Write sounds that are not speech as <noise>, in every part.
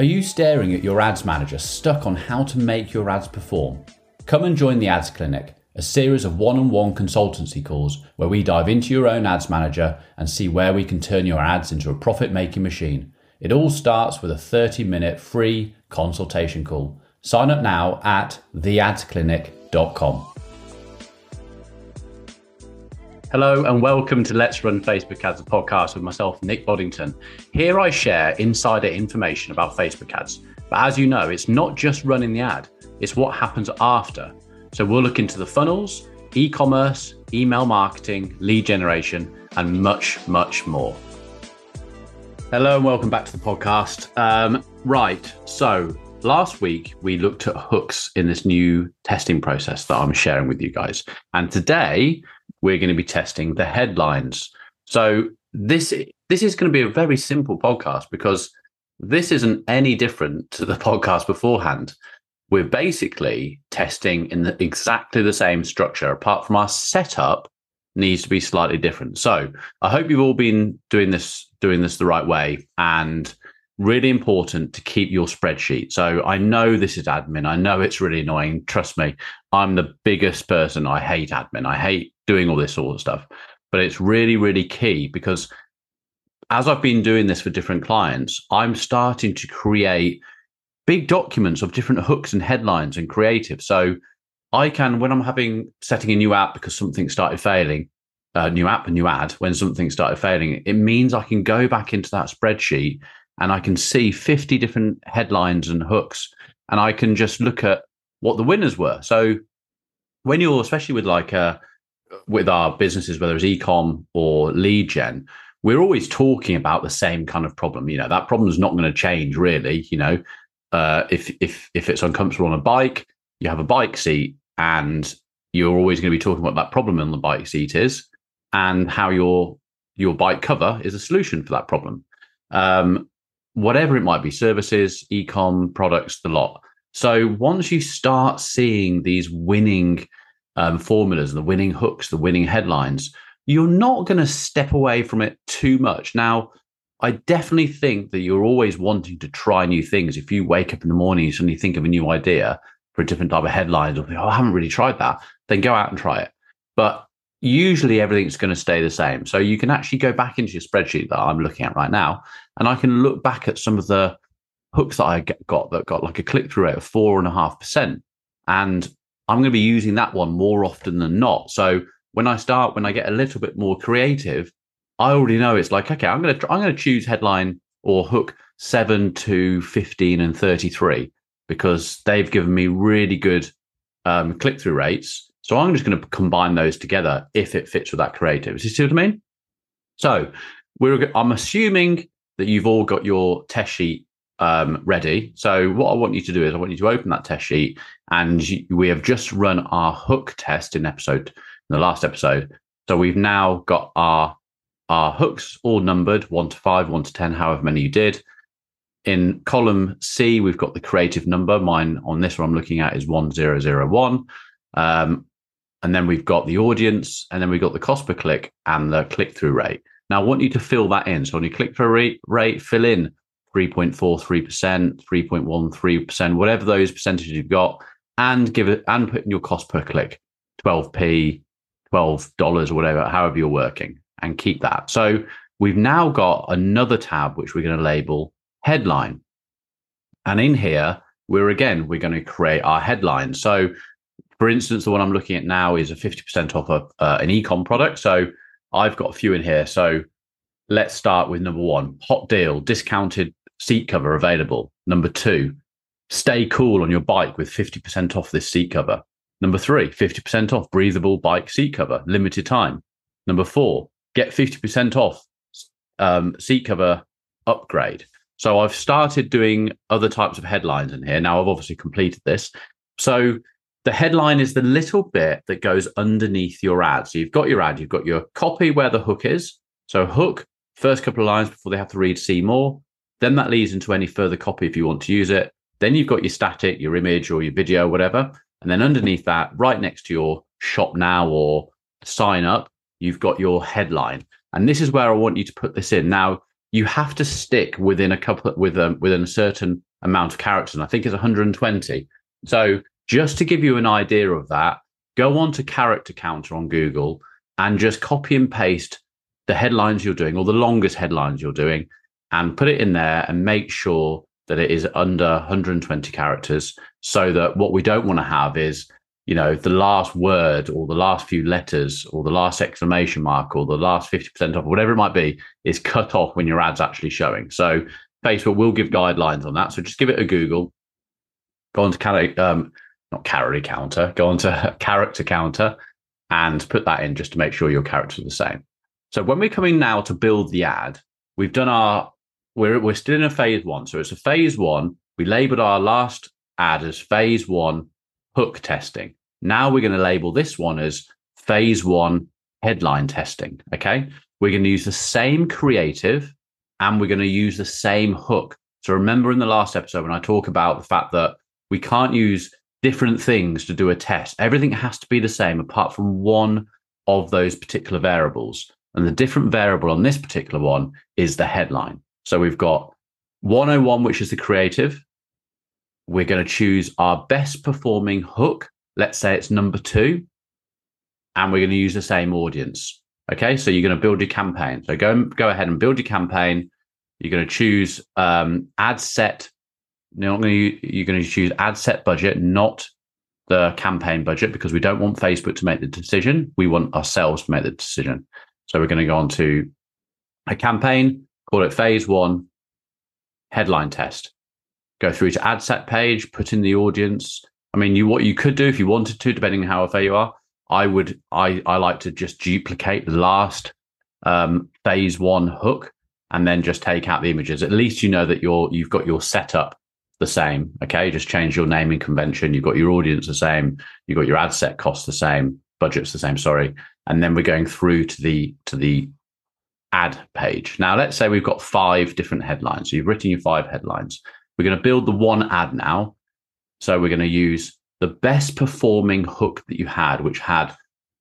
Are you staring at your ads manager stuck on how to make your ads perform? Come and join the Ads Clinic, a series of one on one consultancy calls where we dive into your own ads manager and see where we can turn your ads into a profit making machine. It all starts with a 30 minute free consultation call. Sign up now at theadsclinic.com. Hello and welcome to Let's Run Facebook Ads, a podcast with myself, Nick Boddington. Here I share insider information about Facebook ads. But as you know, it's not just running the ad, it's what happens after. So we'll look into the funnels, e commerce, email marketing, lead generation, and much, much more. Hello and welcome back to the podcast. Um, right. So last week we looked at hooks in this new testing process that I'm sharing with you guys. And today we're going to be testing the headlines. So this this is going to be a very simple podcast because this isn't any different to the <laughs> podcast beforehand. We're basically testing in the, exactly the same structure, apart from our setup needs to be slightly different. So I hope you've all been doing this doing this the right way and really important to keep your spreadsheet. So I know this is admin. I know it's really annoying. Trust me, I'm the biggest person. I hate admin. I hate doing all this sort of stuff. But it's really, really key because as I've been doing this for different clients, I'm starting to create big documents of different hooks and headlines and creative. So I can, when I'm having setting a new app because something started failing, a new app, a new ad, when something started failing, it means I can go back into that spreadsheet and I can see 50 different headlines and hooks and I can just look at what the winners were. So when you're, especially with like a, with our businesses, whether it's ecom or lead gen, we're always talking about the same kind of problem. You know, that problem is not going to change really. You know, uh, if if if it's uncomfortable on a bike, you have a bike seat, and you're always going to be talking about that problem on the bike seat is, and how your your bike cover is a solution for that problem. Um, whatever it might be, services, ecom, products, the lot. So once you start seeing these winning um, formulas, the winning hooks, the winning headlines, you're not going to step away from it too much. Now, I definitely think that you're always wanting to try new things. If you wake up in the morning, and suddenly think of a new idea for a different type of headline, or think, oh, I haven't really tried that, then go out and try it. But usually everything's going to stay the same. So you can actually go back into your spreadsheet that I'm looking at right now, and I can look back at some of the hooks that I got that got like a click through rate of four and a half percent. And I'm going to be using that one more often than not. So when I start, when I get a little bit more creative, I already know it's like, okay, I'm going to I'm going to choose headline or hook seven to fifteen and thirty three because they've given me really good um, click through rates. So I'm just going to combine those together if it fits with that creative. You see what I mean? So we're I'm assuming that you've all got your test sheet um, ready. So what I want you to do is I want you to open that test sheet, and we have just run our hook test in episode in the last episode. So we've now got our our hooks all numbered one to five, one to ten, however many you did. In column C, we've got the creative number. Mine on this one I'm looking at is one zero zero one. Um, and then we've got the audience, and then we've got the cost per click and the click through rate. Now I want you to fill that in. So when you click through rate, rate, fill in 3.43%, 3.13%, whatever those percentages you've got, and give it and put in your cost per click, 12p, $12 or whatever, however you're working, and keep that. So we've now got another tab which we're going to label headline. And in here, we're again, we're going to create our headline. So for instance, the one I'm looking at now is a 50% off of uh, an ecom product. So I've got a few in here. So let's start with number one hot deal, discounted seat cover available. Number two, stay cool on your bike with 50% off this seat cover. Number three, 50% off breathable bike seat cover, limited time. Number four, get 50% off um, seat cover upgrade. So I've started doing other types of headlines in here. Now I've obviously completed this. So the headline is the little bit that goes underneath your ad. So you've got your ad, you've got your copy where the hook is. So hook, first couple of lines before they have to read see more. Then that leads into any further copy if you want to use it. Then you've got your static, your image or your video, whatever. And then underneath that, right next to your shop now or sign up, you've got your headline. And this is where I want you to put this in. Now, you have to stick within a couple with um, within a certain amount of characters. And I think it's 120. So just to give you an idea of that, go on to character counter on Google and just copy and paste the headlines you're doing or the longest headlines you're doing and put it in there and make sure that it is under 120 characters so that what we don't want to have is you know the last word or the last few letters or the last exclamation mark or the last 50% off whatever it might be is <laughs> cut off when your ad's actually showing. So facebook will give guidelines on that so just give it a google. Go on to character um, not character counter go on to <laughs> character counter and put that in just to make sure your characters are the same. So when we're coming now to build the ad we've done our we're we're still in a phase one. So it's a phase one. We labeled our last ad as phase one hook testing. Now we're going to label this one as phase one headline testing. Okay. We're going to use the same creative and we're going to use the same hook. So remember in the last episode when I talk about the fact that we can't use different things to do a test. Everything has to be the same apart from one of those particular variables. And the different variable on this particular one is the headline. So we've got 101, which is the creative. We're going to choose our best performing hook. Let's say it's number two. And we're going to use the same audience. Okay. So you're going to build your campaign. So go, go ahead and build your campaign. You're going to choose um, ad set. You're, not going to, you're going to choose ad set budget, not the campaign budget, because we don't want Facebook to make the decision. We want ourselves to make the decision. So we're going to go on to a campaign call it phase one headline test. Go through to ad set page, put in the audience. I mean, you what you could do if you wanted to, depending on how fair you are. I would I I like to just duplicate the last um, phase one hook and then just take out the images. At least you know that you're you've got your setup the same. Okay, just change your naming convention. You've got your audience the same. You've got your ad set cost the same. Budget's the same. Sorry, and then we're going through to the to the ad page. Now, let's say we've got five different headlines. So you've written your five headlines. We're going to build the one ad now. So we're going to use the best performing hook that you had, which had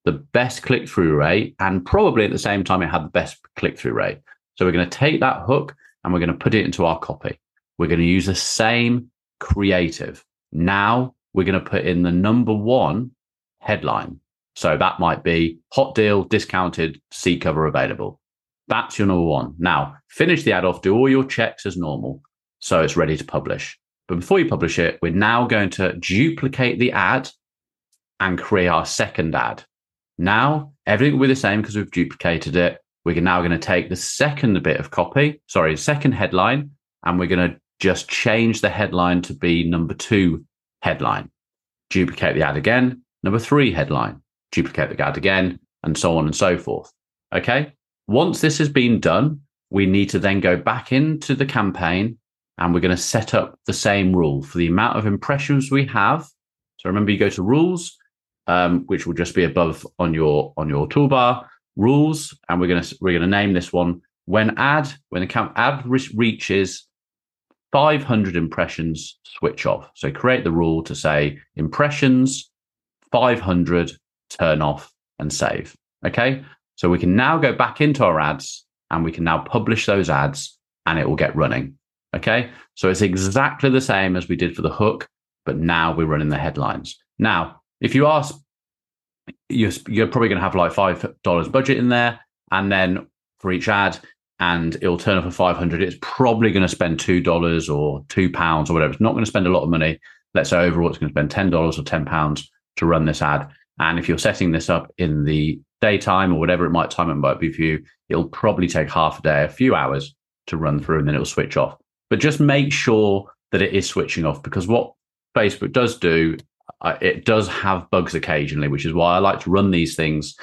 the best click through rate, and probably at the same time, it had the best click through rate. So we're going to take that hook and we're going to put it into our copy. We're going to use the same creative. Now we're going to put in the number one headline. So that might be hot deal, discounted, seat cover available. That's your number one. Now, finish the ad off, do all your checks as normal. So it's ready to publish. But before you publish it, we're now going to duplicate the ad and create our second ad. Now, everything will be the same because we've duplicated it. We're now going to take the second bit of copy, sorry, second headline, and we're going to just change the headline to be number two headline. Duplicate the ad again, number three headline, duplicate the ad again, and so on and so forth. Okay. Once this has been done, we need to then go back into the campaign and we're going to set up the same rule for the amount of impressions we have. So remember, you go to rules, um, which will just be above on your on your toolbar. Rules, and we're going to we're going to name this one when ad when the camp ad reaches 500 impressions, switch off. So create the rule to say impressions 500, turn off and save. Okay. So we can now go back into our ads and we can now publish those ads and it will get running. Okay. So it's exactly the same as we did for the hook, but now we're running the headlines. Now, if you ask, you're, you're probably going to have like $5 budget in there. And then for each ad, and it'll turn up for 500 it's probably going to spend $2 or £2 or whatever it's not going to spend a lot of money let's say overall it's going to spend $10 or £10 to run this ad and if you're setting this up in the daytime or whatever it might time it might be for you, it'll probably take half a day, a few hours to run through, and then it'll switch off. But just make sure that it is switching off because what Facebook does do, uh, it does have bugs occasionally, which is why I like to run these things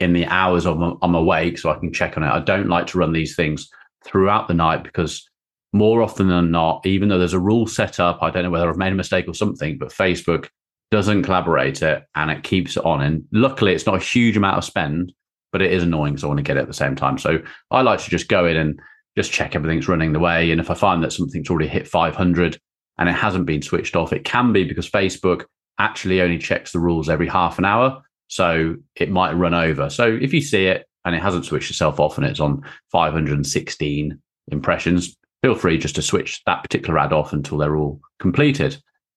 in the hours of I'm awake so I can check on it. I don't like to run these things throughout the night because more often than not, even though there's a rule set up, I don't know whether I've made a mistake or something, but Facebook doesn't collaborate it and it keeps it on. And luckily, it's not a huge amount of spend, but it is annoying. So I want to get it at the same time. So I like to just go in and just check everything's running the way. And if I find that something's already hit 500 and it hasn't been switched off, it can be because Facebook actually only checks the rules every half an hour. So it might run over. So if you see it and it hasn't switched itself off and it's on 516 impressions, feel free just to switch that particular ad off until they're all completed.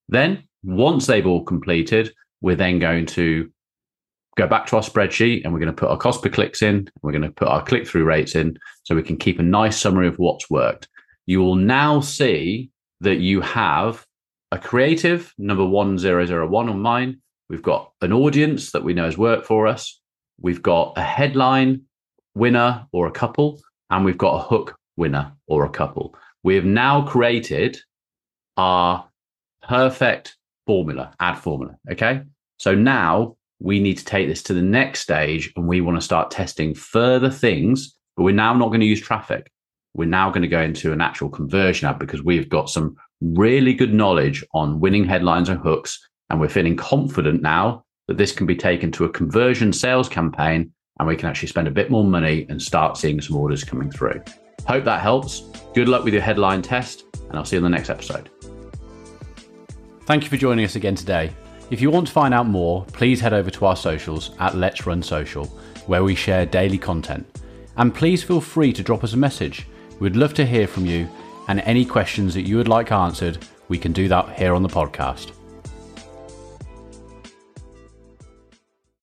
Then, once they've all completed, we're then going to go back to our spreadsheet and we're going to put our cost per clicks in. We're going to put our click through rates in so we can keep a nice summary of what's worked. You will now see that you have a creative number 1001 on mine. We've got an audience that we know has worked for us. We've got a headline winner or a couple, and we've got a hook winner or a couple. We have now created our perfect formula, ad formula. Okay. So now we need to take this to the next stage and we want to start testing further things, but we're now not going to use traffic. We're now going to go into an actual conversion ad because we've got some really good knowledge on winning headlines and hooks. And we're feeling confident now that this can be taken to a conversion sales campaign and we can actually spend a bit more money and start seeing some orders coming through. Hope that helps. Good luck with your headline test, and I'll see you in the next episode. Thank you for joining us again today. If you want to find out more, please head over to our socials at Let's Run Social, where we share daily content. And please feel free to drop us a message. We'd love to hear from you, and any questions that you would like answered, we can do that here on the podcast.